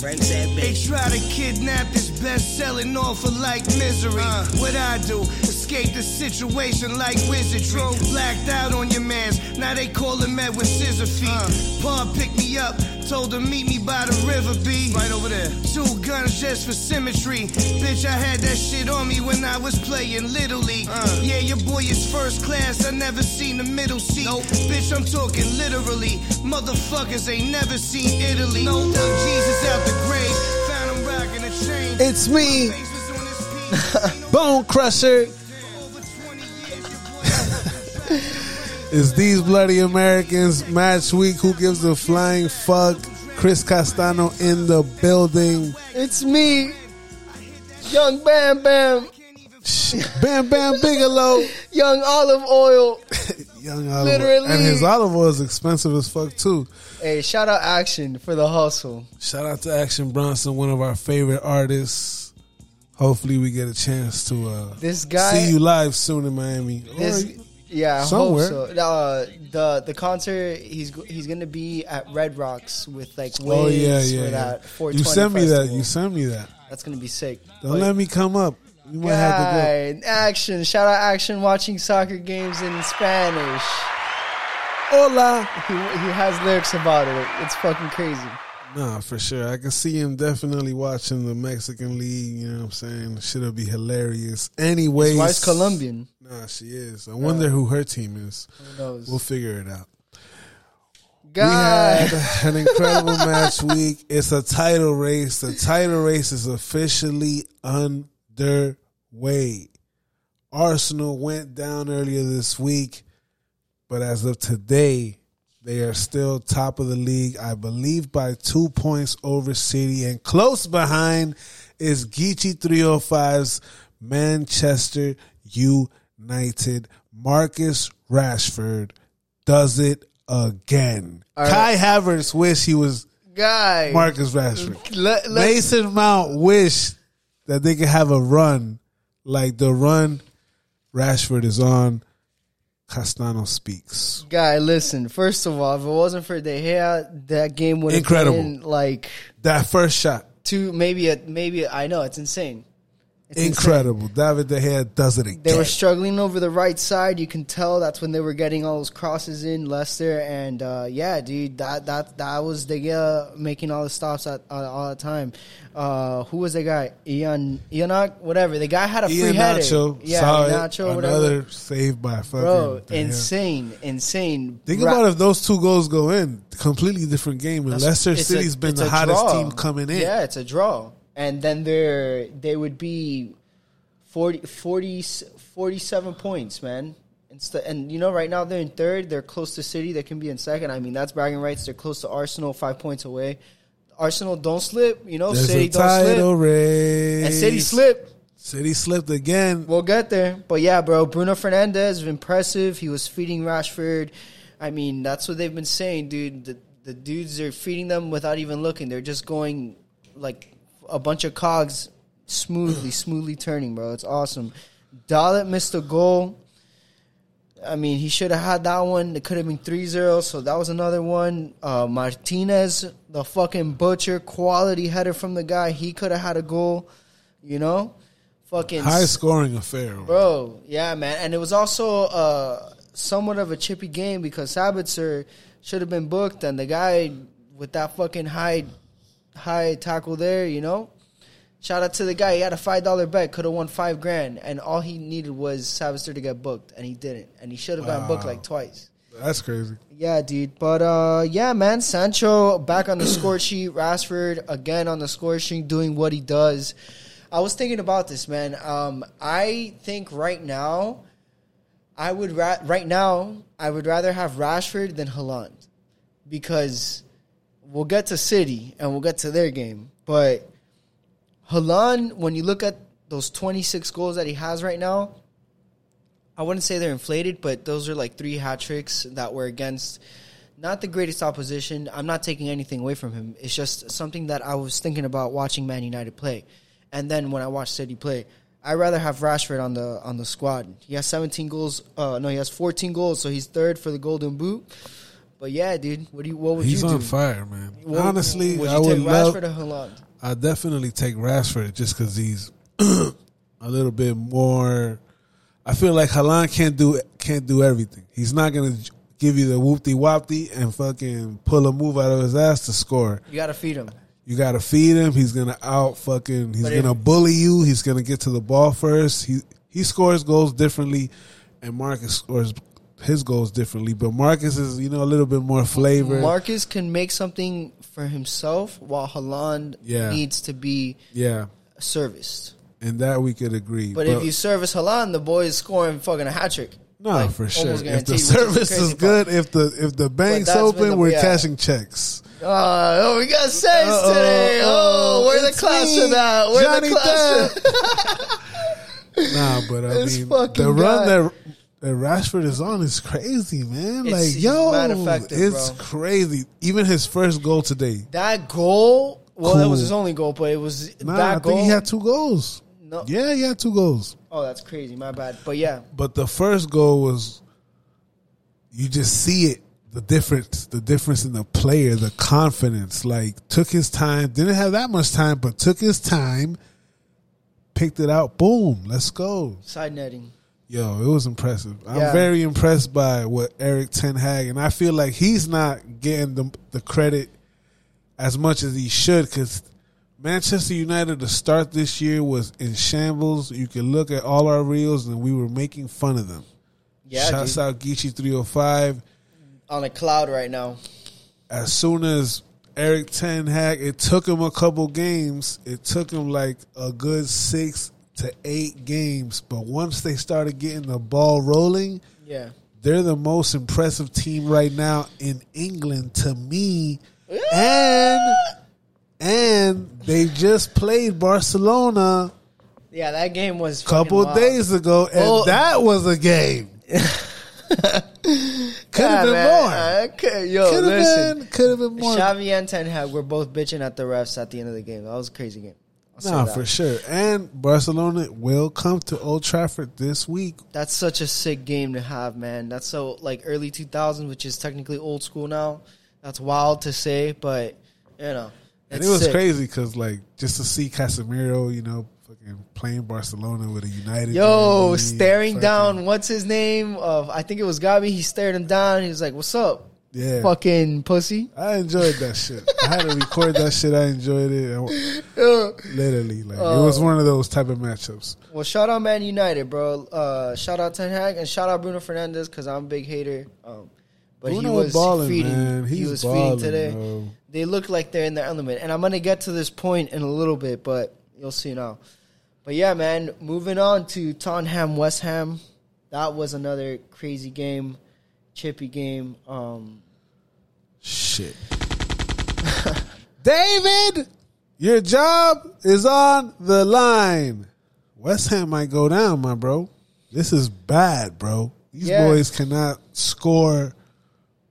said They try to kidnap this best-selling author like misery. what I do, escape the situation like wizardry. Blacked out on your mans, now they callin' Matt with scissor feet. Pa picked me up, told him meet me by the river B. Right over there. Two guns just for symmetry. Bitch, I had that shit on me when I was playing Little League. Uh. Yeah, your boy is first class, I never seen the middle seat. Bitch, I'm talking literally. Motherfuckers ain't never seen Italy. No, Jesus out the grave, found him rocking a chain. It's me, Face was on his piece. Bone Crusher. Over 20 years, your boy It's these bloody Americans match week. Who gives a flying fuck? Chris Castano in the building. It's me, Young Bam Bam, Bam Bam Bigelow. Young Olive Oil. Young olive oil. And his olive oil is expensive as fuck too. Hey, shout out Action for the hustle. Shout out to Action Bronson, one of our favorite artists. Hopefully we get a chance to uh, This guy- see you live soon in Miami. This, Or- yeah, I Somewhere. hope so. Uh, the the concert he's he's gonna be at Red Rocks with like Wiz oh yeah, yeah. for yeah. that You sent me that. You sent me that. That's gonna be sick. Don't But- let me come up. You might have to go. Guy, action! Shout out action! Watching soccer games in Spanish. Hola. He, he has lyrics about it. It's fucking crazy. Nah, for sure. I can see him definitely watching the Mexican League. You know what I'm saying? Shit'll be hilarious. Anyways, His wife's Colombian. Nah, she is. I wonder who her team is. Who knows? We'll figure it out. God. We had an incredible match week. It's a title race. The title race is officially underway. Arsenal went down earlier this week, but as of today, they are still top of the league, I believe, by two points over City. And close behind is Geechee 305's Manchester United. Marcus Rashford does it again. Kai Havertz wish he was guy. Marcus Rashford. Let, let, Mason Mount wish that they could have a run like the run Rashford is on. Castano speaks. guy, listen. First of all, if it wasn't for De Gea, that game would have Incredible. been like That first shot, two, maybe a maybe. I know it's insane. It's insane. incredible. David De Gea does it again. They were struggling over the right side. You can tell that's when they were getting all those crosses in Leicester, and uh, yeah, dude, that that that was De Gea making all the stops at uh, all the time. Uh, who was the guy? Ian Ianak, whatever. The guy had a free Ian header. Nacho yeah. Nacho, Another whatever. save by fucking Bro, insane, insane. Think Ra- about if those two goals go in, completely different game. And Leicester it's a- City's been the hottest draw. team coming in. Yeah, it's a draw. And then they're they would be 40, 40 47 points, man. Instead, and you know, right now they're in third. They're close to City. They can be in second. I mean, that's bragging rights. They're close to Arsenal, five points away. Arsenal don't slip. You know, There's City don't slip. race. And City slip. City slipped again. We'll get there. But yeah, bro, Bruno Fernandes, impressive. He was feeding Rashford. I mean, that's what they've been saying, dude. The, the dudes are feeding them without even looking. They're just going like a bunch of cogs smoothly, smoothly turning, bro. It's awesome. Dalot missed a goal. I mean, he should have had that one. It could have been 3-0, so that was another one. Uh, Martinez, the fucking butcher, quality header from the guy. He could have had a goal, you know? Fucking High scoring affair. Bro, yeah, man. And it was also uh, somewhat of a chippy game because Sabitzer should have been booked, and the guy with that fucking high high tackle there, you know. Shout out to the guy. He had a five dollar bet, could have won five grand, and all he needed was Sabitzer to get booked, and he didn't. And he should have gotten booked like twice. That's crazy. Yeah, dude. But uh yeah, man, Sancho back on the score sheet. Rashford again on the score sheet doing what he does. I was thinking about this, man. Um I think right now I would ra- right now I would rather have Rashford than Haaland because we'll get to City and we'll get to their game, but Haaland, when you look at those 26 goals that he has right now, I wouldn't say they're inflated, but those are like three hat tricks that were against not the greatest opposition. I'm not taking anything away from him. It's just something that I was thinking about watching Man United play. And then when I watched City play, I'd rather have Rashford on the on the squad. He has 17 goals. Uh, no, he has 14 goals, so he's third for the Golden Boot. But yeah, dude, what do you? What would you do? He's on fire, man. What- Honestly, would I you would take love. Rashford or Haaland? I definitely take Rashford just because he's a little bit more. I feel like Haaland can't do can't do everything. He's not gonna give you the whoopty whoopty and fucking pull a move out of his ass to score. You gotta feed him. You got to feed him. He's gonna out fucking. He's But if- gonna bully you. He's gonna get to the ball first. He he scores goals differently, and Marcus scores his goals differently. But Marcus is you know a little bit more flavor. Marcus can make something for himself, while Haaland Yeah. needs to be yeah, serviced. and that we could agree. But, if you service Haaland, the boy is scoring fucking a hat trick. no, Like, for sure. If the is service is part. good, if the if the bank's open, the- we're yeah. cashing checks. Uh, oh, we got saves Uh-oh, today. Oh, where the it's class me, for that? Where Johnny the class Nah, but I This mean, the run guy. that that Rashford is on is crazy, man. It's- like, yo, effective, it's bro. crazy. Even his first goal today. That goal, well, that was his only goal, but it was Nah, that I goal. think he had two goals. no, Yeah, he had two goals. oh, that's crazy. My bad. But yeah, But the first goal was, you just see it, the difference, the difference in the player, the confidence. Like, took his time, didn't have that much time, but took his time, picked it out, boom, let's go. side netting. Yo, it was impressive. I'm very impressed by what Erik Ten Hag, and I feel like he's not getting the the credit as much as he should because Manchester United to start this year was in shambles. You can look at all our reels, and we were making fun of them. Yeah, Shouts dude. out Geechee three hundred five. on a cloud right now. As soon as Erik Ten Hag, it took him a couple games. It took him like a good six to eight games, but once they started getting the ball rolling. Yeah. they're the most impressive team right now in England to me. And and they just played Barcelona Yeah, that game was a couple days ago, and Well- that was a game. Could have Yeah, been man. more. Okay, yo, Could have listen. been. Could have been more. Xavi and Ten Hag were both bitching at the refs at the end of the game. That was a crazy game. I'll No, that. for sure. And Barcelona will come to Old Trafford this week. That's such a sick game to have, man. That's so like early 2000s, which is technically old school now. That's wild to say, but you know, And it was sick. crazy because, like, just to see Casemiro, you know, fucking playing Barcelona with a United. Yo, staring down. What's his name? Of I think it was Gavi. He stared him down. He was like, "What's up, Yeah. fucking pussy?" I enjoyed that shit. I had to record that shit. I enjoyed it. I- Uh, literally, like it Oh. was one of those type of matchups. Well, shout out Man United, bro. Uh, shout out Ten Hag and shout out Bruno Fernandes because I'm a big hater. Um, but Bruno he was balling, feeding. man. he was balling, feeding today. bro. They look like they're in their element, and I'm gonna get to this point in a little bit, but you'll see now. But yeah, man. Moving on to Tottenham West Ham. That was another crazy game, chippy game. Um, Shit, David, your job is on the line. West Ham might go down, my bro. This is bad, bro. These Yeah. boys cannot score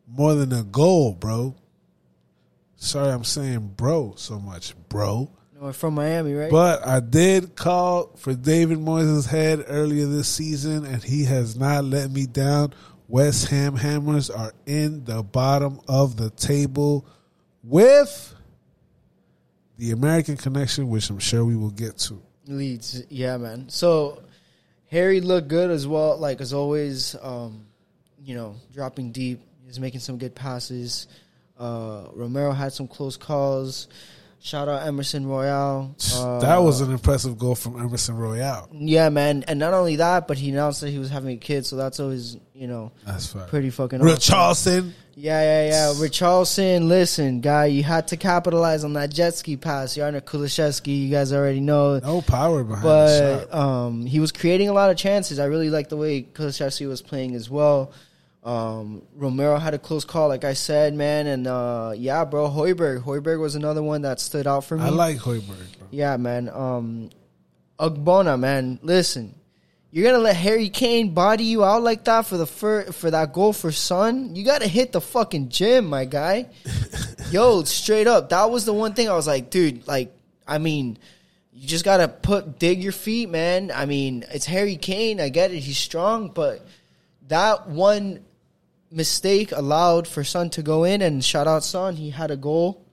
more than a goal, bro. Sorry, I'm saying bro so much, bro. we're from Miami, right? But I did call for David Moyes' head earlier this season, and he has not let me down. West Ham Hammers are in the bottom of the table with the American connection, which I'm sure we will get to. Leeds, yeah, man. So Harry looked good as well, like as always. Um, you know, dropping deep. He's making some good passes. Uh, Romero had some close calls. Shout out Emerson Royal. Uh, that was an impressive goal from Emerson Royal. yeah, man. And not only that, but he announced that he was having a kid, so that's always you know That's fine. pretty fucking. awesome. Richarlison. Yeah, yeah, yeah. Richarlison, listen, guy, you had to capitalize on that jet ski pass. Yarna Kulusevski, you guys already know. No power behind but um, he was creating a lot of chances. I really like the way Kulusevski was playing as well. Um, Romero had a close call, like I said, man, and uh, yeah, bro, Højbjerg. Højbjerg was another one that stood out for me. I like Højbjerg, bro. yeah, man. Um, Ogbonna, man, listen, you're gonna let Harry Kane body you out like that for the fir- for that goal for Son? You gotta hit the fucking gym, my guy. Yo, straight up, that was the one thing I was like, dude, like, I mean, you just gotta put dig your feet, man. I mean, it's Harry Kane. I get it, he's strong, but that one mistake allowed for Son to go in, and shout out Son. He had a goal.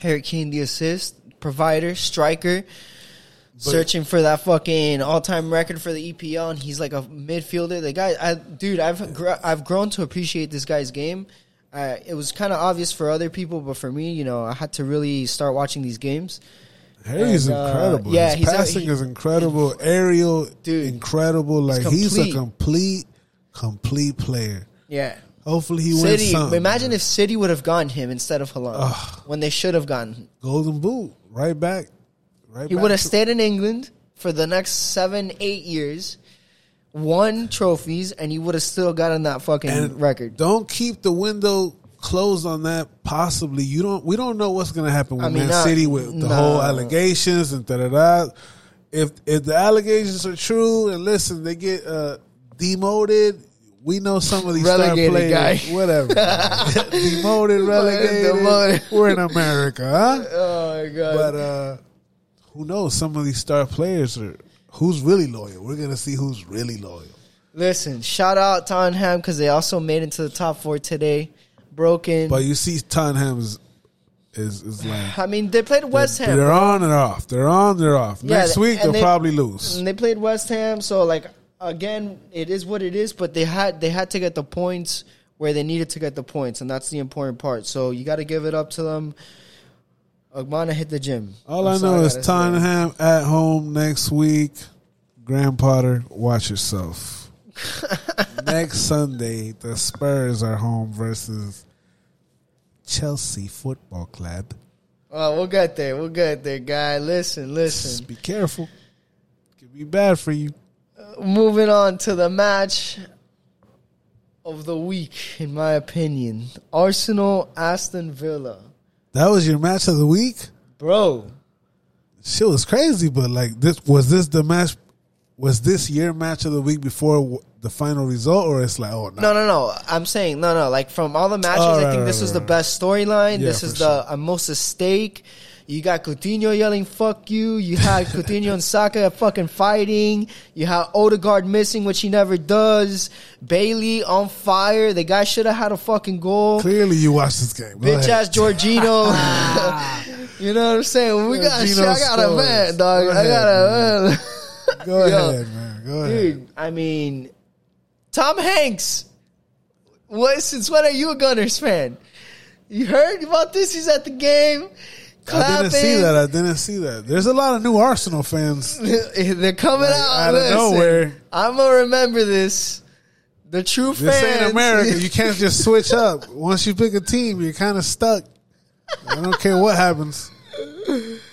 Harry Kane the assist provider, striker, searching for that fucking all time record for the EPL, and he's like a midfielder. The guy, I, dude, I've gr- I've grown to appreciate this guy's game. Uh, it was kind of obvious for other people, but for me, you know, I had to really start watching these games. Harry's And, uh, incredible. yeah, His he's a- passing he- is incredible. Aerial, Dude, incredible. Like he's a complete. complete, complete player. Yeah. Hopefully he wins City. something. Imagine if City would have gotten him instead of Haaland when they should have gotten him. Golden Boot right back. Right He back would have to- stayed in England for the next seven, eight years, won trophies, and he would have still gotten that fucking and record. Don't keep the window closed on that. Possibly, you don't. We don't know what's going to happen with I mean, Man not- City with the no. whole allegations and da da da. If if the allegations are true, and listen, they get uh, demoted. We know some of these Relegated star players, guy. whatever, demoted, relegated. Demoted. We're in America, huh? Oh my god! But uh, who knows? Some of these star players are who's really loyal. We're gonna see who's really loyal. Listen, shout out Tottenham because they also made it to the top four today. Broken. But you see, Tottenham is is, is like I mean, they played West they're, Ham. they're on and off. They're on. They're off. Yeah, Next week they'll they- probably lose. and they played West Ham. So like again, it is what it is. But they had they had to get the points where they needed to get the points, and that's the important part. So you got to give it up to them. Ogbonna hit the gym. All That's I know is say. Tottenham at home next week. Graham Potter, watch yourself. next Sunday, the Spurs are home versus Chelsea Football Club. Oh, we'll get there. We'll get there, guy. Listen, listen. Just be careful. It could be bad for you. Moving on to the match of the week, in my opinion. Arsenal, Aston Villa. That was your match of the week. Bro, Shit was crazy, but like this was this the match? Was this your match of the week before w- the final result, or it's like oh no, no, no, no. I'm saying, no, no. Like, from all the matches, Oh, I think right, this was right, the best storyline. Yeah, this is sure. the uh, most at stake. You got Coutinho yelling "fuck you." You had Coutinho and Saka fucking fighting. You had Odegaard missing, which he never does. Bailey on fire. The guy should have had a fucking goal. Clearly, you watched this game. Go Bitch ahead. ass Jorginho. you know what I'm saying? We got shit. I got a man, dog. Go I got a man. Go Yo. ahead, man. Go ahead. Dude, I mean, Tom Hanks. What? Since when are you a Gunners fan? You heard about this? He's at the game. I didn't see that. I didn't see that. There's a lot of new Arsenal fans. They're coming Like, out out of nowhere. I'm gonna remember this. The true This fans. ain't America. You can't just switch up. Once you pick a team, you're kind of stuck. I don't care what happens.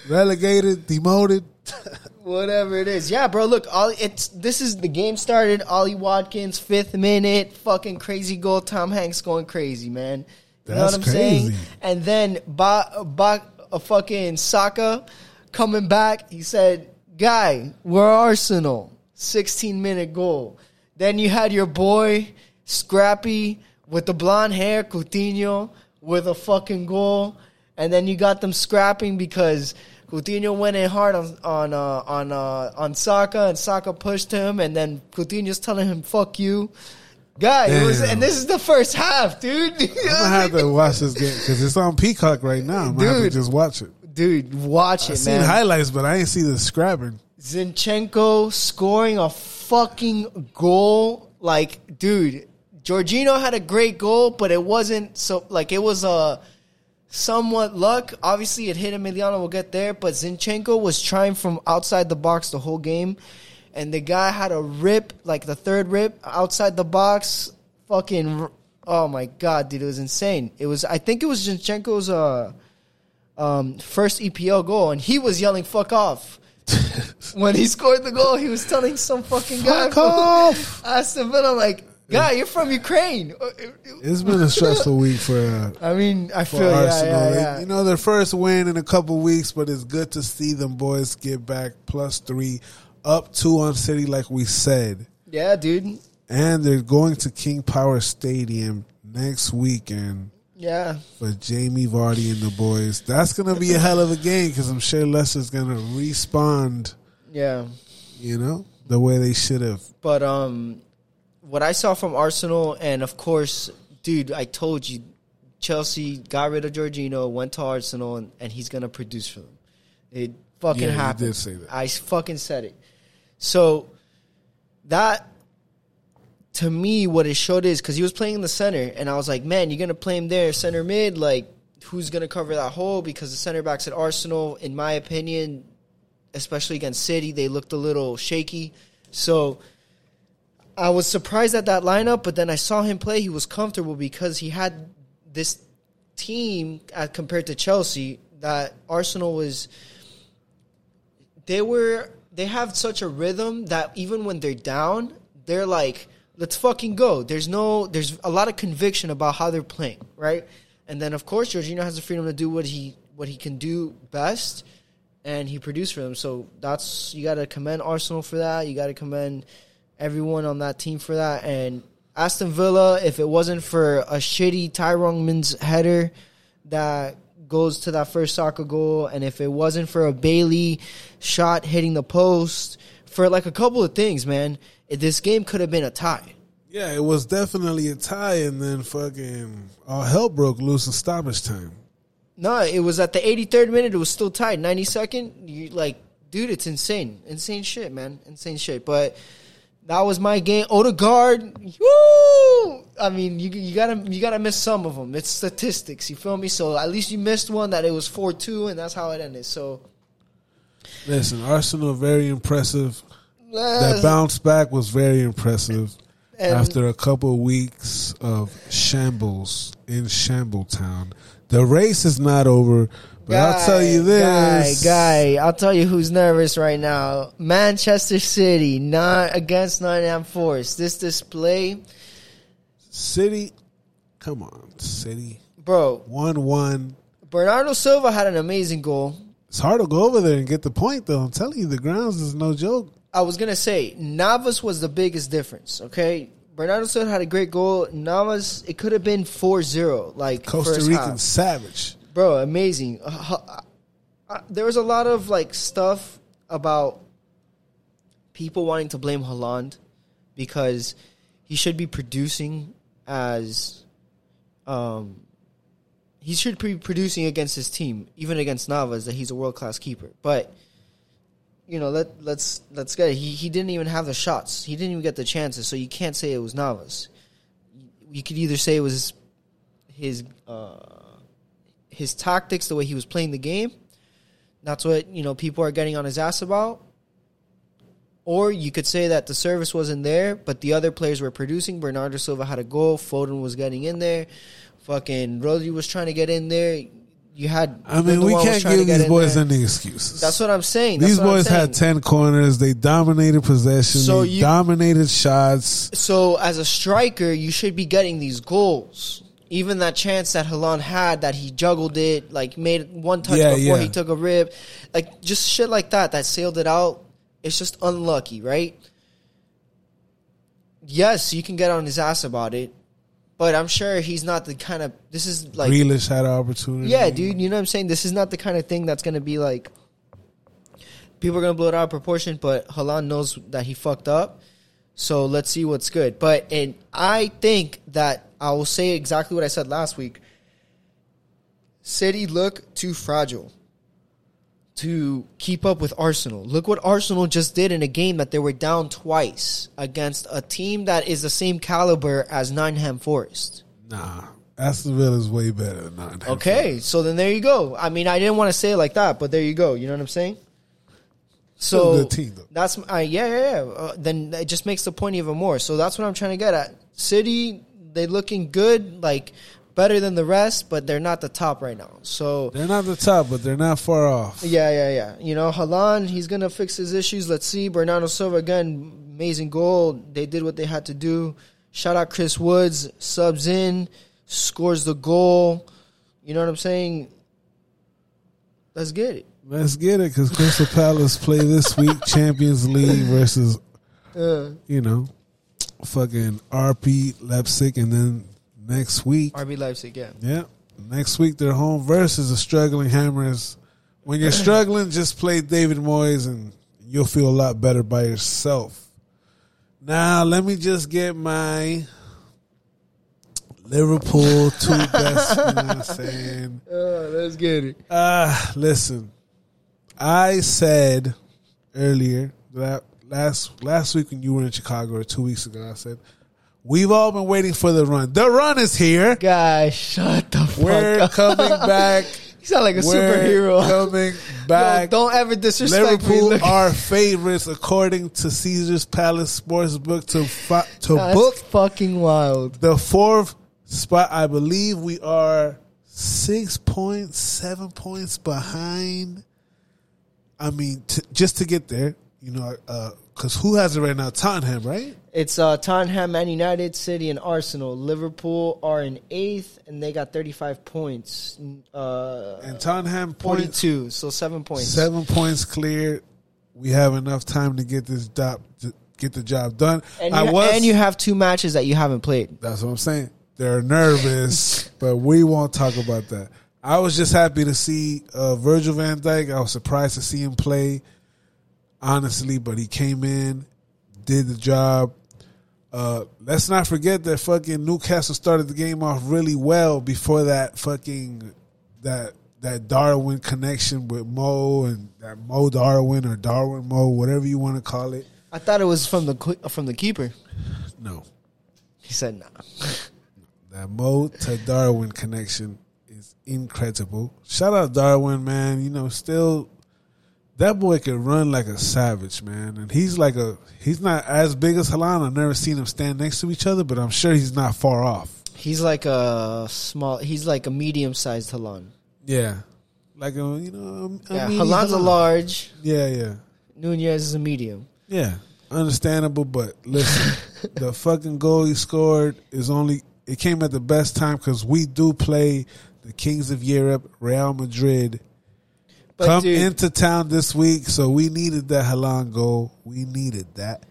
Relegated, demoted. Whatever it is, yeah, bro. Look, all it's this is the game started. Ollie Watkins, fifth minute, fucking crazy goal. Tom Hanks going crazy, man. You know That's what I'm saying? crazy. And then ba, ba, a fucking Saka coming back. He said, "Guy, we're Arsenal." 16 minute goal. Then you had your boy Scrappy with the blonde hair, Coutinho with a fucking goal, and then you got them scrapping because Coutinho went in hard on on uh, on uh, on Saka, and Saka pushed him, and then Coutinho's telling him "fuck you." Guy, it was, and this is the first half, dude. I'm gonna have to watch this game because it's on Peacock right now. I'm gonna have to Dude. just watch it. Dude, watch it, seen man. highlights, but I ain't see the scrapping. Zinchenko scoring a fucking goal. Like, dude, Jorginho had a great goal, but it wasn't so like it was a somewhat luck. Obviously, it hit Emiliano. We'll get there, but Zinchenko was trying from outside the box the whole game, and the guy had a rip, like the third rip outside the box. Fucking, oh my god, dude, it was insane. It was. I think it was Zinchenko's uh, um, first EPL goal, and he was yelling "fuck off." when he scored the goal, he was telling some fucking guy Fuck off. Aston Villa, like, guy, you're from Ukraine. Uh, It's been a stressful week for uh, I mean, I feel yeah, Arsenal. yeah, yeah. You know, their first win in a couple weeks, but it's good to see them boys get back plus three, up two on City, like we said. yeah, dude. And they're going to King Power Stadium next weekend Yeah, for Jamie Vardy and the boys. That's going to be a hell of a game because I'm sure Leicester's going to respond, yeah. you know, the way they should have. But um, what I saw from Arsenal, and of course, dude, I told you, Chelsea got rid of Jorginho, went to Arsenal, and, and he's gonna produce for them. It fucking Yeah, happened. did say that. I fucking said it. So that to me, what it showed is because he was playing in the center, and I was like, man, you're gonna play him there, center mid, like who's gonna cover that hole? Because the center backs at Arsenal, in my opinion, especially against City, they looked a little shaky. So I was surprised at that lineup, but then I saw him play. He was comfortable because he had this team as compared to Chelsea that Arsenal was. They were they have such a rhythm that even when they're down, they're like, "Let's fucking go." There's no there's a lot of conviction about how they're playing, right? And then of course Jorginho has the freedom to do what he what he can do best, and he produced for them. So that's you got to commend Arsenal for that. You got to commend everyone on that team for that. And Aston Villa, if it wasn't for a shitty Tyrone Mings header that goes to that first soccer goal, and if it wasn't for a Bailey shot hitting the post, for like a couple of things, man, this game could have been a tie. Yeah, it was definitely a tie, and then fucking all hell broke loose in stoppage time. No, it was at the 83rd minute. It was still tied. 92nd, you like, dude, it's insane, insane shit, man, insane shit. But that was my game. Odegaard, woo! I mean, you you gotta you gotta miss some of them. It's statistics, you feel me? So at least you missed one that it was four two, and that's how it ended. So Listen, Arsenal very impressive. uh, That bounce back was very impressive. After a couple of weeks of shambles in Shambletown, the race is not over. But I'll tell you this, guy, guy. I'll tell you who's nervous right now. Manchester City, not against Nottingham Forest. This display, City, come on, City, bro. one one. Bernardo Silva had an amazing goal. It's hard to go over there and get the point, though. I'm telling you, the grounds is no joke. I was gonna say Navas was the biggest difference. Okay, Bernardo Silva had a great goal. Navas, it could have been 4-0, like Costa first Rican savage. bro, amazing. Uh, uh, uh, there was a lot of like stuff about people wanting to blame Haaland because he should be producing as um he should be producing against his team, even against Navas, that he's a world class keeper. But you know, let let's let's get it. He he didn't even have the shots. He didn't even get the chances. So you can't say it was Navas. You could either say it was his uh, his tactics, the way he was playing the game. That's what you know people are getting on his ass about. Or you could say that the service wasn't there, but the other players were producing. Bernardo Silva had a goal. Foden was getting in there. Fucking Rodri was trying to get in there. You had. I mean, we can't give these boys there. any excuses. That's what I'm saying. That's These what I'm boys had 10 corners. They dominated possession. So they you- dominated shots. So as a striker, you should be getting these goals. Even that chance that Haaland had, that he juggled it, like made one touch Yeah, before yeah. he took a rib, like just shit like that that sailed it out. It's just unlucky, right? Yes, you can get on his ass about it, but I'm sure he's not the kind of. This is like Grealish had an opportunity. yeah, dude. You know what I'm saying? This is not the kind of thing that's gonna be like. People are gonna blow it out of proportion, but Haaland knows that he fucked up. So let's see what's good. But and I think that I will say exactly what I said last week. City look too fragile to keep up with Arsenal. Look what Arsenal just did in a game that they were down twice against a team that is the same caliber as Nottingham Forest. Nah. Aston Villa is way better than Nottingham. Okay, so then there you go. I mean, I didn't want to say it like that, but there you go. You know what I'm saying? So team, that's uh, yeah, yeah, yeah. Uh, then it just makes the point even more. So that's what I'm trying to get at. City, they looking good, like better than the rest, but they're not the top right now. So They're not the top, but they're not far off. yeah, yeah, yeah. You know, Haaland, he's gonna fix his issues. Let's see. Bernardo Silva again, amazing goal. They did what they had to do. Shout out Chris Woods, subs in, scores the goal. You know what I'm saying? Let's get it. Let's get it because Crystal Palace play this week Champions League versus, Uh, you know, fucking RB Leipzig, and then next week, RB Leipzig, yeah. yeah, next week they're home versus the struggling Hammers. When you're struggling, just play David Moyes, and you'll feel a lot better by yourself. Now let me just get my Liverpool two best. You know what I'm saying? Uh, let's get it. Uh listen. I said earlier that last last week when you were in Chicago or two weeks ago, I said we've all been waiting for the run. The run is here. Guys, shut the fuck We're up. coming back. You sound like a We're superhero. coming back. don't ever disrespect me. Liverpool Look- are favorites according to Caesar's Palace Sportsbook to fi- to That's book fucking wild. the fourth spot. I believe we are six points, seven points behind. I mean, t- just to get there, you know, uh, because who has it right now? Tottenham, right? It's uh, Tottenham, Man United, City, and Arsenal. Liverpool are in eighth, and they got 35 points. Uh, And Tottenham points 42, so seven points. seven points cleared. We have enough time to get this job get the job done. And I you, was and you have two matches that you haven't played. That's what I'm saying. They're nervous, but we won't talk about that. I was just happy to see uh, Virgil van Dijk. I was surprised to see him play, honestly, but he came in, did the job. Uh, let's not forget that fucking Newcastle started the game off really well before that fucking that that Darwin connection with Mo and that Mo Darwin or Darwin Mo, whatever you want to call it. I thought it was from the from the keeper. No, He said, "Nah." That Mo to Darwin connection is incredible. Shout out Darwin, man. You know, still that boy can run like a savage, man. And he's like a he's not as big as Haaland. I've never seen him stand next to each other, but I'm sure he's not far off. He's like a small. He's like a medium sized Haaland. Yeah. Like a you know, um, a, a Yeah, mini Haaland's a large. Yeah, yeah. Nunez is a medium. Yeah, understandable, but listen, the fucking goal he scored is only it came at the best time because we do play the Kings of Europe, Real Madrid, But come dude, into town this week, so we needed that Haaland goal. We needed that.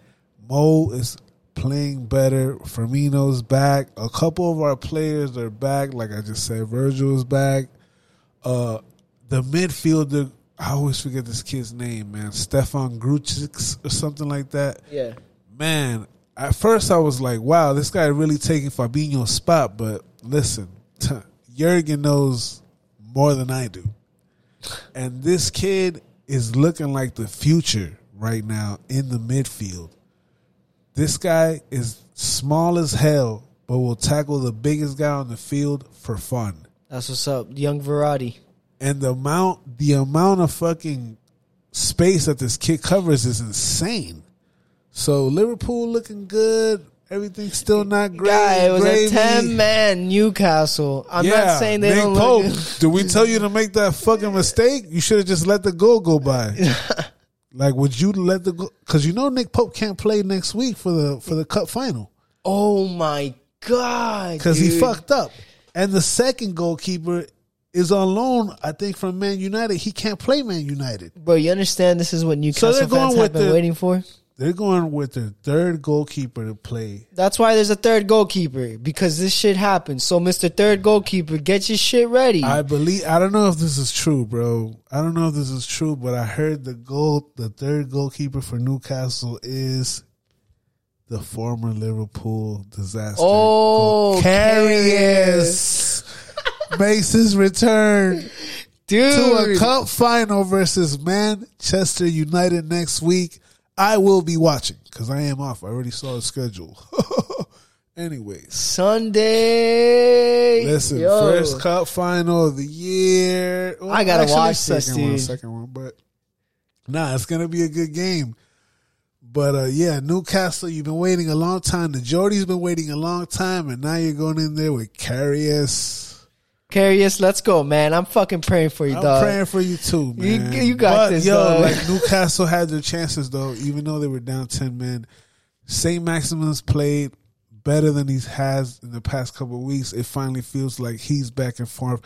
Mo is playing better. Firmino's back. A couple of our players are back. Like I just said, Virgil is back. Uh, the midfielder, I always forget this kid's name, man. Stefan Grucic or something like that. yeah, Man, at first I was like, wow, this guy really taking Fabinho's spot. But listen, Jurgen knows more than I do. And this kid is looking like the future right now in the midfield. This guy is small as hell, but will tackle the biggest guy on the field for fun. that's what's up. Young Verratti. And the amount the amount of fucking space that this kid covers is insane. So Liverpool looking good. Everything's still not great. Guy, it was Gravy. a ten man Newcastle. I'm not saying they Nick don't Pope, look. Did we tell you to make that fucking mistake? You should have just let the goal go by. like, would you let the go? Because you know Nick Pope can't play next week for the for the cup final Oh my god! because he fucked up. And the second goalkeeper is on loan, I think, from Man United. He can't play Man United. Bro, you understand this is what Newcastle going fans have been the- waiting for? They're going with their third goalkeeper to play. That's why there's a third goalkeeper because this shit happens. So, Mister Third Goalkeeper, get your shit ready. I believe. I don't know if this is true, bro. I don't know if this is true, but I heard the goal, the third goalkeeper for Newcastle is the former Liverpool disaster. Oh, Karius makes his return Dude, to a cup final versus Manchester United next week. I will be watching because I am off. I already saw the schedule. Anyways. Sunday. Listen, Yo. first cup final of the year. Well, I gotta actually, watch this, second one, dude. second one, but nah, it's gonna be a good game. But uh, yeah, Newcastle, you've been waiting a long time. The Geordie's been waiting a long time, and now you're going in there with Karius. Karius, let's go, man. I'm fucking praying for you, dog. I'm dog. praying for you too, You- man. you got but, this, yo. dog. Like Newcastle had their chances though, even though they were down ten men. Saint Maximin's played better than he has in the past couple weeks. It finally feels like he's back and forth.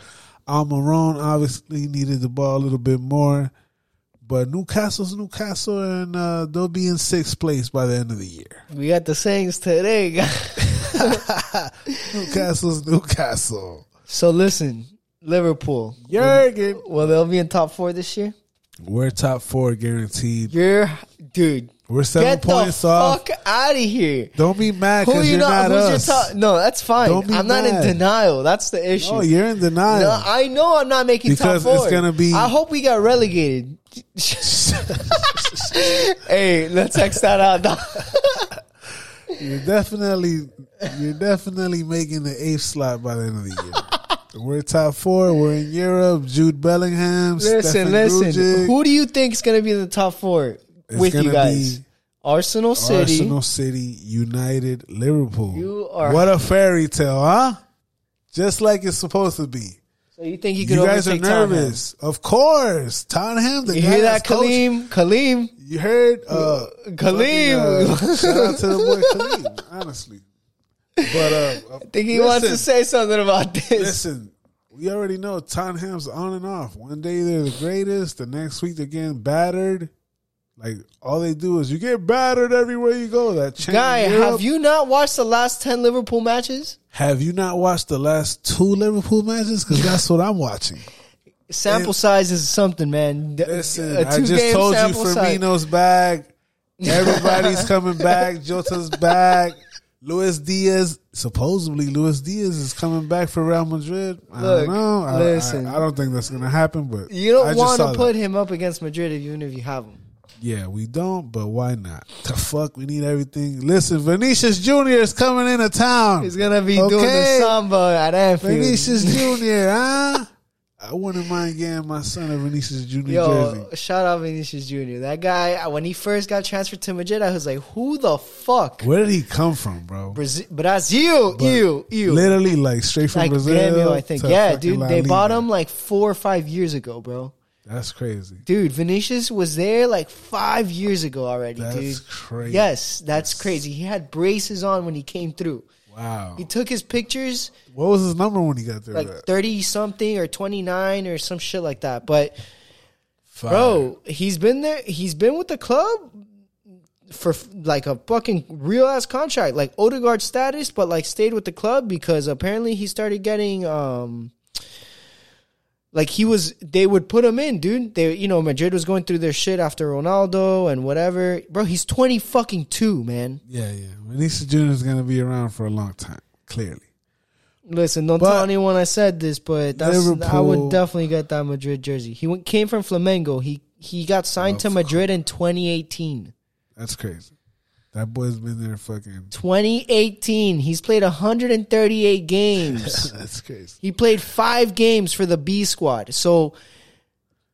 Almiron obviously needed the ball a little bit more, but Newcastle's Newcastle, and uh, they'll be in sixth place by the end of the year. We got the Saints today. Newcastle's Newcastle. So listen, Liverpool. Jurgen, Well, they'll be in top four this year. we're top four guaranteed. You're, dude. We're seven Get the points off. fuck out of here. Don't be mad because you you're not? not, us. your top? No, that's fine. I'm not in denial. That's the issue. No, you're in denial. No, I know I'm not making Because top it's gonna be- I hope we got relegated. hey, let's X that out. You're definitely, you're definitely making the eighth slot by the end of the year. We're top four. We're in Europe. Jude Bellingham. listen, Stefan listen. Grujic. Who do you think is going to be in the top four It's with you guys? Arsenal City. Arsenal City, United, Liverpool. You are- what a fairy tale, huh? Just like it's supposed to be. So you think you could You guys are overtake Tottenham? nervous, of course. Tottenham, the You hear that, coach- Kaleem? Kaleem. You heard, uh, Kaleem. fucking, uh, shout out to the boy Kaleem, honestly. But uh, I think he wants to say something about this. Listen, we already know Tottenham's on and off. One day they're the greatest, the next week they're getting battered. Like all they do is you get battered everywhere you go. That Guy, Europe. have you not watched the last 10 Liverpool matches? have you not watched the last two Liverpool matches? Because that's what I'm watching. Sample And- size is something, man. Listen, A I just told you sample size. Firmino's back. Everybody's coming back. Jota's back. Luis Diaz, supposedly Luis Diaz is coming back for Real Madrid. I Look, don't know. I- listen. I, I don't think that's going to happen. But You don't want to that. put him up against Madrid even if you have him. Yeah, we don't, but why not? The fuck, we need everything. Listen, Vinicius Junior is coming into town. He's gonna be doing the Okay. samba at Anfield. Vinicius Junior, huh? I wouldn't mind getting my son a Vinicius Junior Yo, jersey. shout out Vinicius Junior. That guy, uh, when he first got transferred to Madrid, I was like, "Who the fuck?" Where did he come from, bro? Brazil, Brazil, But ew, ew. Literally, like straight from like Brazil. I think. Yeah, dude, they bought him like four or five years ago, bro. That's crazy. Dude, Vinicius was there like five years ago already, That's dude. crazy. Yes, that's crazy. He had braces on when he came through. Wow. He took his pictures What was his number when he got there? like thirty something or twenty nine or some shit like that. But Fire. bro, he's been there. He's been with the club for like a fucking real ass contract, like Odegaard status, but like stayed with the club because apparently he started getting um. Like he was, they would put him in, dude. They, you know, Madrid was going through their shit after Ronaldo and whatever. Bro, he's twenty fucking two, man. Yeah, yeah. Vinicius Junior is gonna be around for a long time. Clearly. Listen, don't But- tell anyone I said this, but that's, I would definitely get that Madrid jersey. He went, came from Flamengo. He he got signed to Of Madrid in 2018. That's crazy. That boy's been there fucking. 2018. He's played 138 games. That's crazy. he played five games for the B squad. So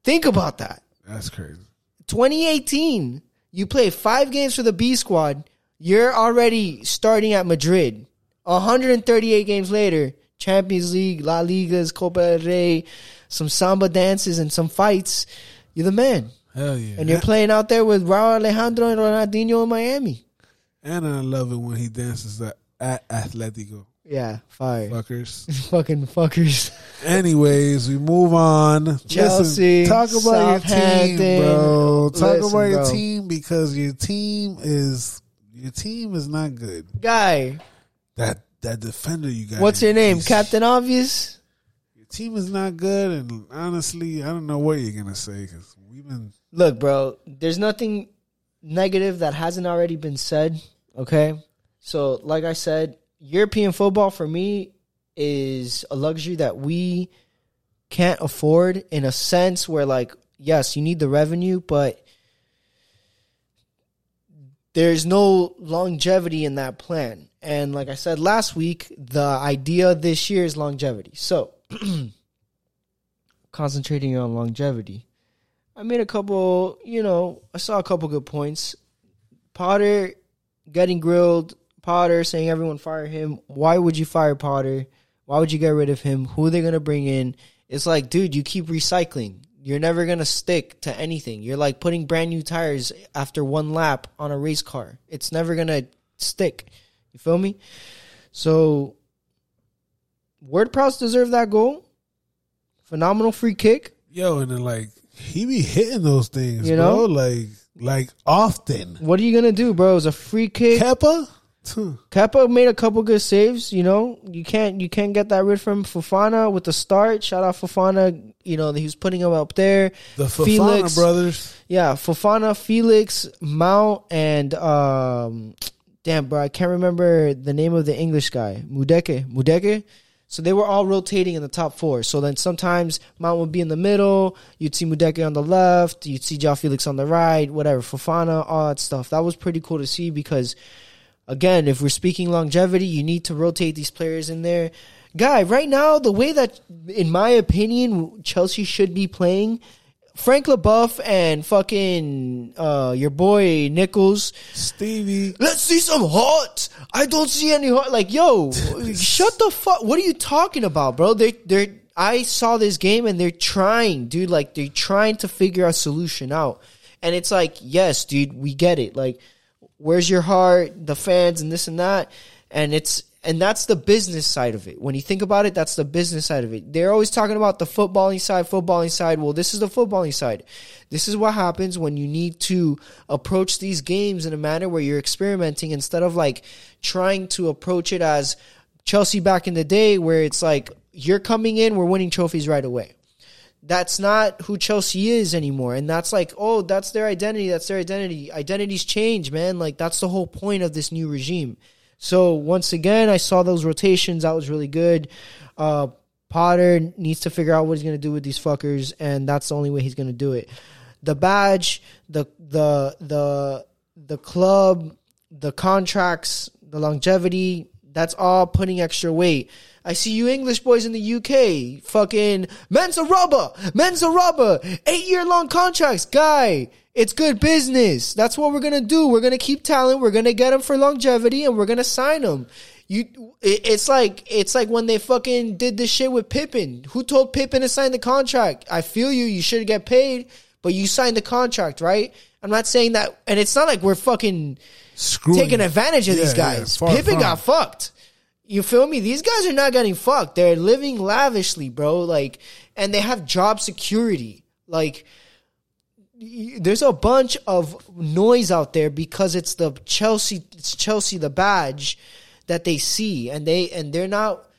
think about that. That's crazy. 2018. You play five games for the B squad. You're already starting at Madrid. 138 games later, Champions League, La Ligas, Copa del Rey, some samba dances and some fights. You're the man. Hell yeah. And you're playing out there with Rauw Alejandro and Ronaldinho in Miami. And I love it when he dances at, at Atletico. Yeah, fire. Fuckers. Fucking fuckers. Anyways, we move on. Chelsea, Listen, talk about your team, bro. Talk Listen, about your bro. team because your team is your team is not good. Guy, That that defender you got. what's your name? is- Captain Obvious? Your team is not good, and honestly, I don't know what you're gonna say because we've been. Look, bro, there's nothing negative that hasn't already been said. Okay. So, like I said, European football for me is a luxury that we can't afford in a sense where, like, yes, you need the revenue, but there's no longevity in that plan. And like I said last week, the idea this year is longevity. So, concentrating on longevity. I made a couple, you know, I saw a couple good points. Potter getting grilled, Potter saying everyone fire him. Why would you fire Potter? Why would you get rid of him? Who are they going to bring in? It's like, dude, you keep recycling. You're never going to stick to anything. You're like putting brand new tires after one lap on a race car. It's never going to stick. You feel me? So, Ward-Prowse deserved that goal. Phenomenal free kick. Yo, and then like he be hitting those things, You bro. know? Like like often. What are you gonna do, bro? It's a free kick. Kepa, Kepa made a couple good saves. You know, you can't you can't get that rid from Fofana with the start. Shout out Fofana. You know he was putting him up there. The Fofana brothers. Yeah, Fofana, Felix, Mount, and um, damn, bro, I can't remember the name of the English guy. Madueke, Madueke. So they were all rotating in the top four. So then sometimes Mount would be in the middle. You'd see Madueke on the left. You'd see Joao Felix on the right. Whatever, Fofana, all that stuff. That was pretty cool to see because again, if we're speaking longevity, you need to rotate these players in there. Guy, right now, the way that, in my opinion, Chelsea should be playing, Frank Leboeuf and fucking uh, your boy Nichols, Stevie. Let's see some heart. I don't see any heart. Like, yo, shut the fuck. What are you talking about, bro? They, they're. I saw this game and they're trying, dude. Like, they're trying to figure a solution out. And it's like, yes, dude, we get it. Like, where's your heart, the fans, and this and that. And it's and that's the business side of it. When you think about it, that's the business side of it. They're always talking about the footballing side, footballing side. Well, this is the footballing side. This is what happens when you need to approach these games in a manner where you're experimenting instead of like trying to approach it as Chelsea back in the day, where it's like you're coming in, we're winning trophies right away that's not who Chelsea is anymore. And that's like, oh, that's their identity. That's their identity. Identities change, man. Like, that's the whole point of this new regime. So, once again, I saw those rotations. That was really good. Uh, Potter needs to figure out what he's going to do with these fuckers, and that's the only way he's going to do it. The badge, the, the, the, the club, the contracts, the longevity, that's all putting extra weight. I see you English boys in the UK. Fucking Mensa rubber, eight year long contracts. Guy, it's good business. That's what we're gonna do. We're gonna keep talent. We're gonna get them for longevity, and we're gonna sign them. You, it's like it's like when they fucking did this shit with Pippen. Who told Pippen to sign the contract? I feel you. You should get paid, but you signed the contract, right? I'm not saying that, and it's not like we're fucking Screwing. taking advantage of yeah, these guys. Yeah, Pippen got fucked. You feel me? These guys are not getting fucked. They're living lavishly, bro. Like, and they have job security. Like, there's a bunch of noise out there because it's the Chelsea, it's Chelsea the badge that they see, and they and they're not.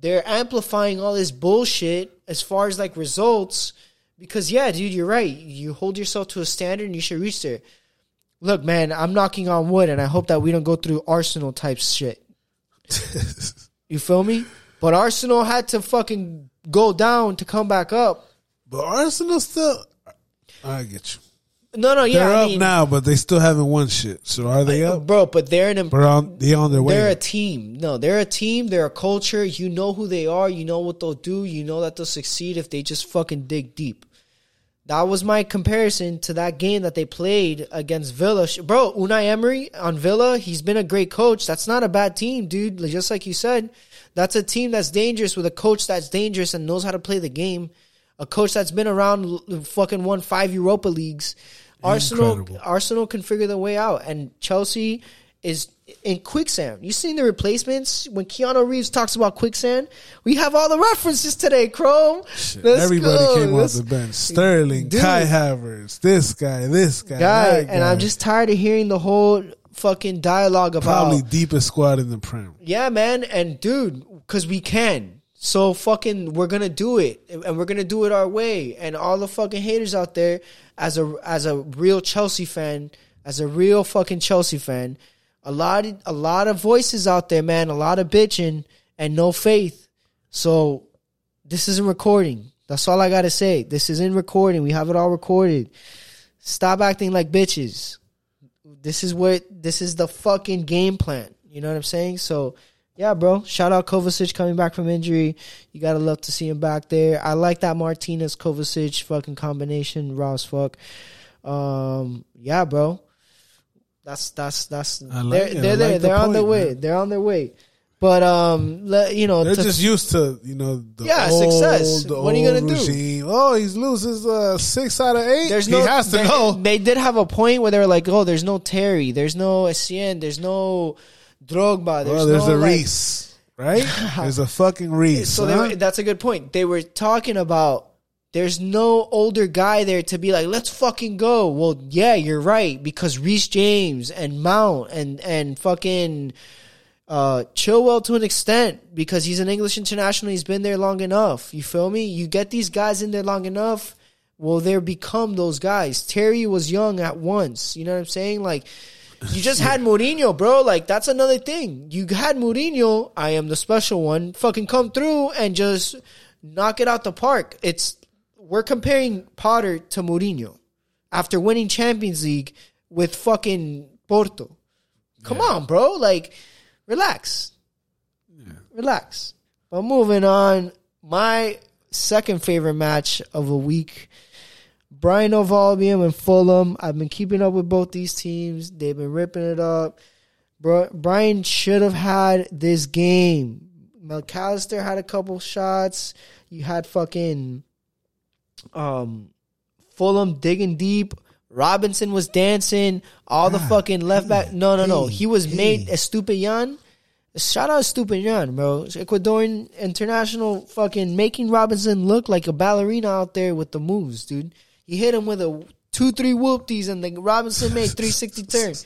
They're amplifying all this bullshit as far as like results. Because yeah, dude, you're right. You hold yourself to a standard, and you should reach there. Look, man, I'm knocking on wood, and I hope that we don't go through Arsenal type shit you feel me? But Arsenal had to fucking go down to come back up. But Arsenal still, I get you. No, no, yeah, they're I up mean, now, but they still haven't won shit. So are they up, bro? But they're an. But on, they on their way. They're a team. No, they're a team. They're a culture. You know who they are. You know what they'll do. You know that they'll succeed if they just fucking dig deep. That was my comparison to that game that they played against Villa. Bro, Unai Emery on Villa, he's been a great coach. That's not a bad team, dude. Just like you said, that's a team that's dangerous with a coach that's dangerous and knows how to play the game. A coach that's been around, fucking won five Europa leagues. Arsenal, Incredible. Arsenal can figure their way out, and Chelsea is in quicksand. You seen the replacements when Keanu Reeves talks about quicksand? We have all the references today, Chrome. Everybody go. came Let's, off the bench. Sterling, Dude. Kai Havertz, this guy, this guy, guy, and guy. I'm just tired of hearing the whole fucking dialogue about probably deepest squad in the Prem. Yeah, man, and dude, because we can. So fucking, we're gonna do it, and we're gonna do it our way. And all the fucking haters out there, as a as a real Chelsea fan, as a real fucking Chelsea fan, a lot of, a lot of voices out there, man, a lot of bitching and no faith. So this isn't recording. That's all I gotta say. This is in recording. We have it all recorded. Stop acting like bitches. This is what this is the fucking game plan. You know what I'm saying? So yeah, bro. Shout out Kovacic coming back from injury. You gotta love to see him back there. I like that Martinez Kovacic fucking combination. Raw as fuck. Um, yeah, bro. That's that's that's like they're they're, there. Like they're the on their way. Man. They're on their way. But um, you know, they're to, just used to you know the yeah old, success. what are you gonna do? Oh, he's loses uh, six out of eight. There's he no, has to they, go. They did have a point where they were like, oh, there's no Terry, there's no Essien, there's no Drogba, there's, well, there's no, a like, Reece, right? there's a fucking Reece. So huh? were, that's a good point. They were talking about there's no older guy there to be like, let's fucking go. Well, yeah, you're right because Reece James and Mount and and fucking uh, Chilwell to an extent because he's an English international. He's been there long enough. You feel me? You get these guys in there long enough. Well, they become those guys. Terry was young at once. You know what I'm saying? Like, you just had Mourinho, bro. Like, that's another thing. You had Mourinho. I am the special one. Fucking come through and just knock it out the park. It's we're comparing Potter to Mourinho after winning Champions League with fucking Porto. Come yeah. on, bro. Like, relax. Yeah. Relax. But moving on, my second favorite match of a week. Brighton of Albion and Fulham. I've been keeping up with both these teams. They've been ripping it up. Bro, Brighton should have had this game. Mac Allister had a couple shots. You had fucking um, Fulham digging deep. Robinson was dancing. All the fucking left back. No, no, no. He was made a Estupiñán. Shout out Estupiñán, bro. Ecuadorian international fucking making Robinson look like a ballerina out there with the moves, dude. He hit him with a two, three whoopties, and then Robinson made three sixty turns.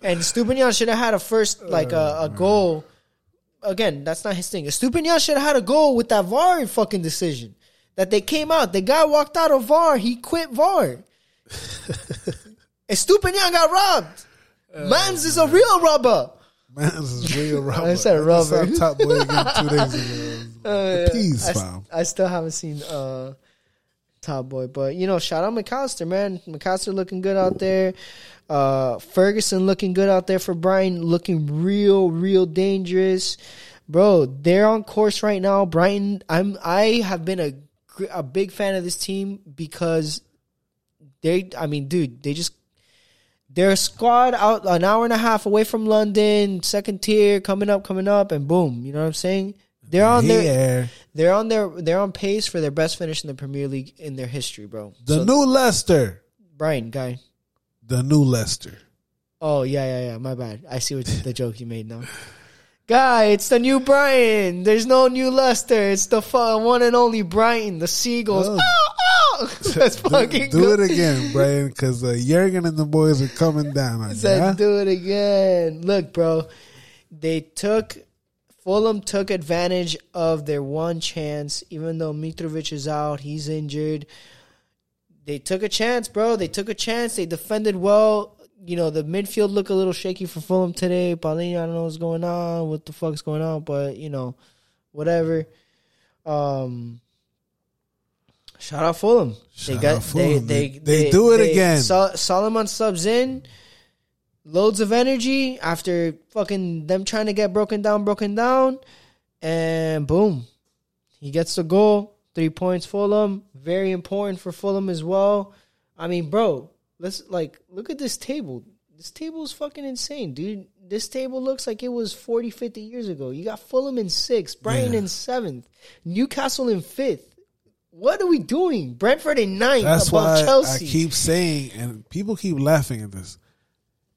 And Estupiñán should have had a first like a, a goal. Again, that's not his thing. Estupiñán should have had a goal with that VAR fucking decision that they came out. The guy walked out of VAR. He quit VAR. Estupiñán got robbed. Uh, Mans is a real robber. Mans is real robber. I said robber. Top boy again two days ago. Uh, Peace, I, I, still haven't seen uh, Top Boy, but you know, shout out Mac Allister, man. Mac Allister looking good out there. Uh, Ferguson looking good out there for Brighton, looking real, real dangerous, bro. They're on course right now. Brighton, I'm, I have been a a big fan of this team because they, I mean, dude, they just they're a squad out an hour and a half away from London, second tier, coming up, coming up, and boom, you know what I'm saying? They're on yeah. their they're on their they're on pace for their best finish in the Premier League in their history, bro. The so, new Leicester. Brian, guy. The new Leicester. Oh yeah, yeah, yeah. My bad. I see what the joke you made now. Guy, it's the new Brian. There's no new Leicester. It's the one and only Brian. The Seagulls. Oh. Oh, oh. That's fucking do, do it again, Brian, because uh, Jurgen and the boys are coming down. Said, huh? do it again. Look, bro, they took Fulham took advantage of their one chance, even though Mitrovic is out, he's injured. They took a chance, bro. They took a chance. They defended well you know, the midfield look a little shaky for Fulham today. Palhinha, I don't know what's going on, what the fuck's going on, but you know, whatever. Um, shout out Fulham. Shout they got Fulham. They, they, they, they, do it again. Sol- Solomon subs in, loads of energy after fucking them trying to get broken down, broken down, and boom, he gets the goal. Three points, Fulham. Very important for Fulham as well. I mean, bro, let's like look at this table. This table is fucking insane, dude. This table looks like it was 40, 50 years ago. You got Fulham in sixth, Brighton yeah. in seventh, Newcastle in fifth. What are we doing? Brentford in ninth. That's why Chelsea. I keep saying, and people keep laughing at this.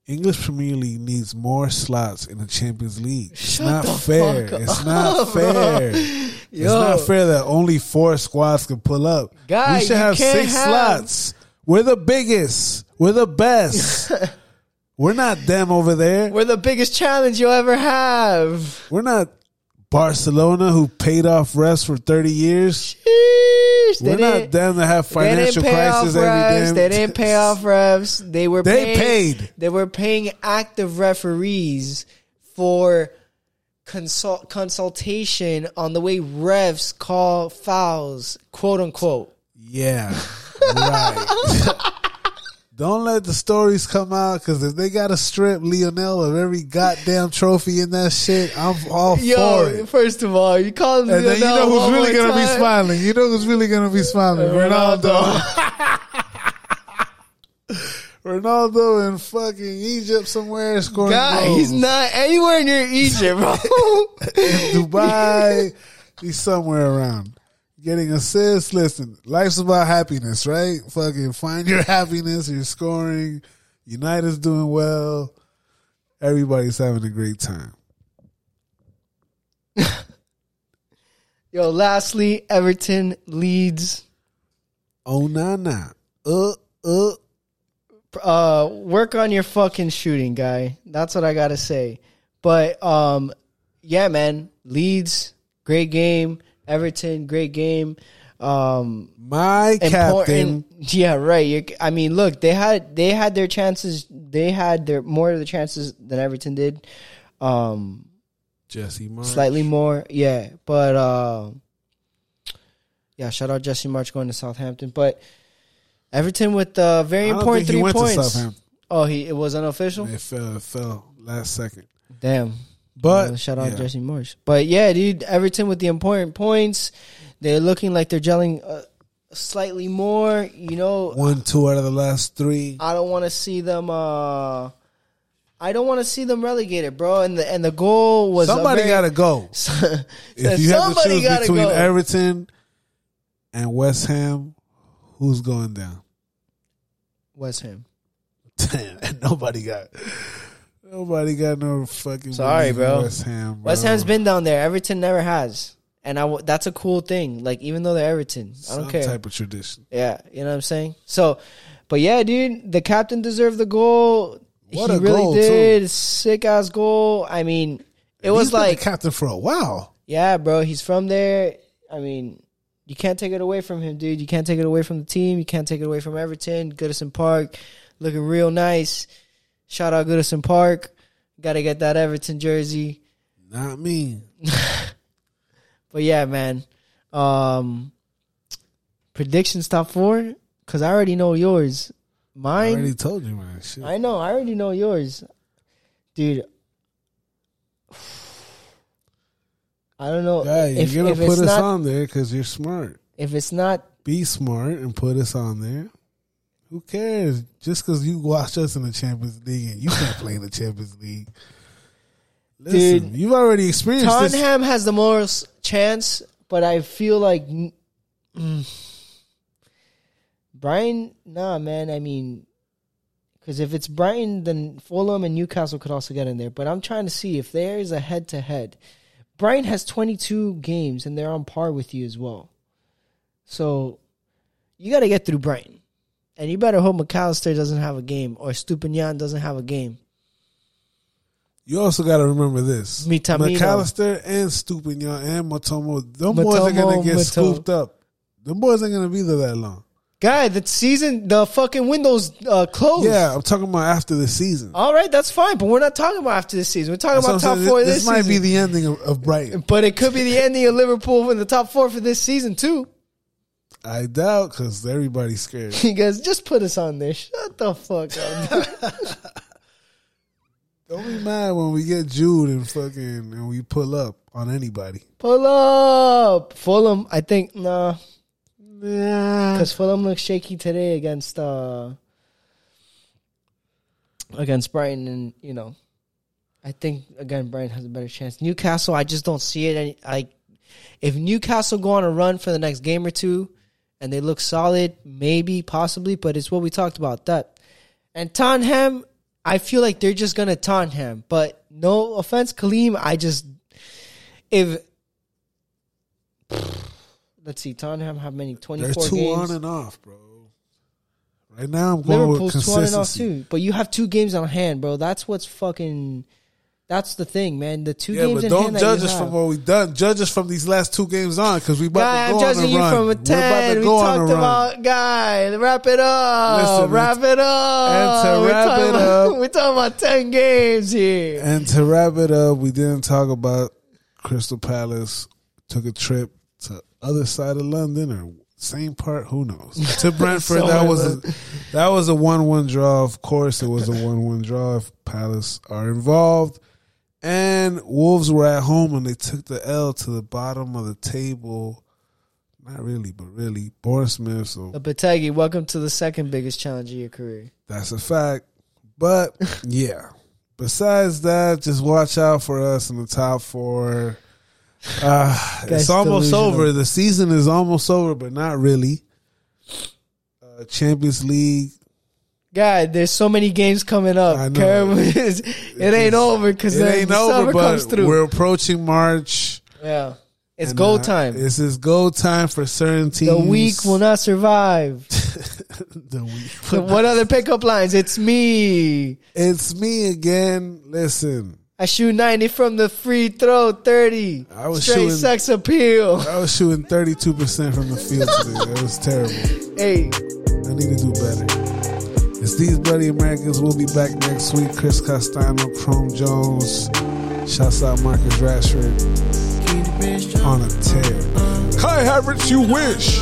English Premier League needs more slots in the Champions League. It's Shut not fair. It's not fair. It's not fair that only four squads can pull up. Guy, we should have six have, slots. We're the biggest. We're the best. We're not them over there. We're the biggest challenge you'll ever have. We're not Barcelona who paid off rest for 30 years. Sheesh, We're not them that have financial crisis every day. They didn't pay off refs. They were they paying, paid. They were paying active referees for consult, consultation on the way refs call fouls, quote unquote. Yeah. Right. Don't let the stories come out because if they got to strip Lionel of every goddamn trophy in that shit, I'm all Yo, for it. First of all, you call him and Lionel. then you know who's really gonna be smiling. You know who's really gonna be smiling. Ronaldo. Ronaldo in fucking Egypt somewhere scoring God, goals. he's not anywhere near Egypt, bro. in Dubai, he's somewhere around getting assists. Listen, life's about happiness, right? Fucking find your happiness. You're scoring. United's doing well. Everybody's having a great time. Yo, lastly, Everton leads Oh nah nah. Uh uh. uh work on your fucking shooting guy that's what i gotta say but um yeah man leeds great game everton great game um My captain. yeah right you i mean look they had they had their chances they had their more of the chances than everton did um Jesse Marsh. slightly more yeah but uh yeah shout out jesse marsh going to southampton but everton with uh very important three points Southampton. oh he it was unofficial It fell, it fell last second. Damn. But Uh, shout out yeah. Jesse Marsh. But yeah, dude, Everton with the important points. They're looking like they're gelling uh, slightly more. You know, One, two out of the last three. I don't want to see them. uh I don't want to see them relegated, bro. And the and the goal was Somebody very- got to go. If you have to somebody choose gotta go. between go. Everton and West Ham, who's going down? West Ham. Damn, and nobody got. Nobody got no fucking. Sorry, belief in bro. West Ham. Bro. West Ham's been down there. Everton never has, and I w- that's a cool thing. Like even though they're Everton, I don't care. type of tradition. Yeah, you know what I'm saying. So, but yeah, dude, the captain deserved the goal. What he a really goal, did. Sick ass goal. I mean, it And was he's the like, captain for a while. yeah, bro. He's from there. I mean, you can't take it away from him, dude. You can't take it away from the team. You can't take it away from Everton. Goodison Park, looking real nice. Shout out Goodison Park. Got to get that Everton jersey. Not me. But yeah, man. Um predictions top four because I already know yours. Mine. I already told you, man. Shit. I know. I already know yours, dude. I don't know Yeah, you're if, gonna if put us not on there because you're smart. if it's not Be smart and put us on there. Who cares? Just because you watched us in the Champions League and you can't play in the Champions League. Listen, Dude, you've already experienced this. Tottenham has the most chance, but I feel like mm, Brian. Nah, man. I mean, because if it's Brighton, then Fulham and Newcastle could also get in there. But I'm trying to see if there is a head to head. Brighton has 22 games and they're on par with you as well. So you got to get through Brighton, and you better hope Mac Allister doesn't have a game or Estupiñán doesn't have a game. You also got to remember this: Mitamino. Mac Allister and Estupiñán and Mitoma. Them boys are gonna get Mato- scooped up. Them boys ain't gonna be there that long. Guy, the season, the fucking window's uh, closed. Yeah, I'm talking about after the season. All right, that's fine, but we're not talking about after the season. We're talking That's about top saying. four This, this, might be the ending of, of Brighton. but it could be the ending of Liverpool in the top four for this season too. I doubt because everybody's scared. He goes, just put us on there. Shut the fuck up. Don't be mad when we get Jude and fucking and we pull up on anybody. Pull up, Fulham. I think nah, Nah. because Fulham looks shaky today against uh against Brighton, and you know, I think again Brighton has a better chance. Newcastle, I just don't see it. Any like if Newcastle go on a run for the next game or two, and they look solid, maybe possibly, but it's what we talked about that. And Tottenham, I feel like they're just gonna Tottenham, but no offense, Khalim. I just if let's see, Tottenham have many twenty four. They're too games. on and off, bro. Right now, I'm going with Liverpool's two on and off consistency. too, but you have two games on hand, bro. That's what's fucking. That's the thing, man. The two Yeah, games but don't judge us have. from what we've done. Judge us from these last two games on because we about Guy, to I'm go on judging a you run. from a We're about ten. to We go on a talked run. about guy. Wrap it up. Listen, wrap it up. and to wrap it about- up- we're talking about ten games here. And to wrap it up, we didn't talk about Crystal Palace took a trip to other side of London or same part, who knows? To Brentford, that was a, that was a one-one draw. Of course, it was a one-one draw if Palace are involved. And Wolves were at home and they took the L to the bottom of the table. Not really, but really, Bournemouth. So Bategi, welcome to the second biggest challenge of your career. that's a fact. But yeah. Besides that, just watch out for us in the top four. Uh, it's almost delusional. over. The season is almost over, but not really. Uh, Champions League. God, there's so many games coming up. I know. Kerem, it ain't over because It ain't the over, but through. we're approaching March. yeah. It's And, goal uh, time. This is go time for certain teams. The week will not survive. the weak. what other pickup lines? It's me. It's me again. Listen, I shoot 90 from the free throw, 30. I was Straight shooting- sex appeal. I was shooting 32% from the field today. That was terrible. Hey, I need to do better. It's these Bloody Americans. We'll be back next week. Chris Castano, Chrome Jones. Shouts out Marcus Rashford on a tear. Kai Havertz, you wish.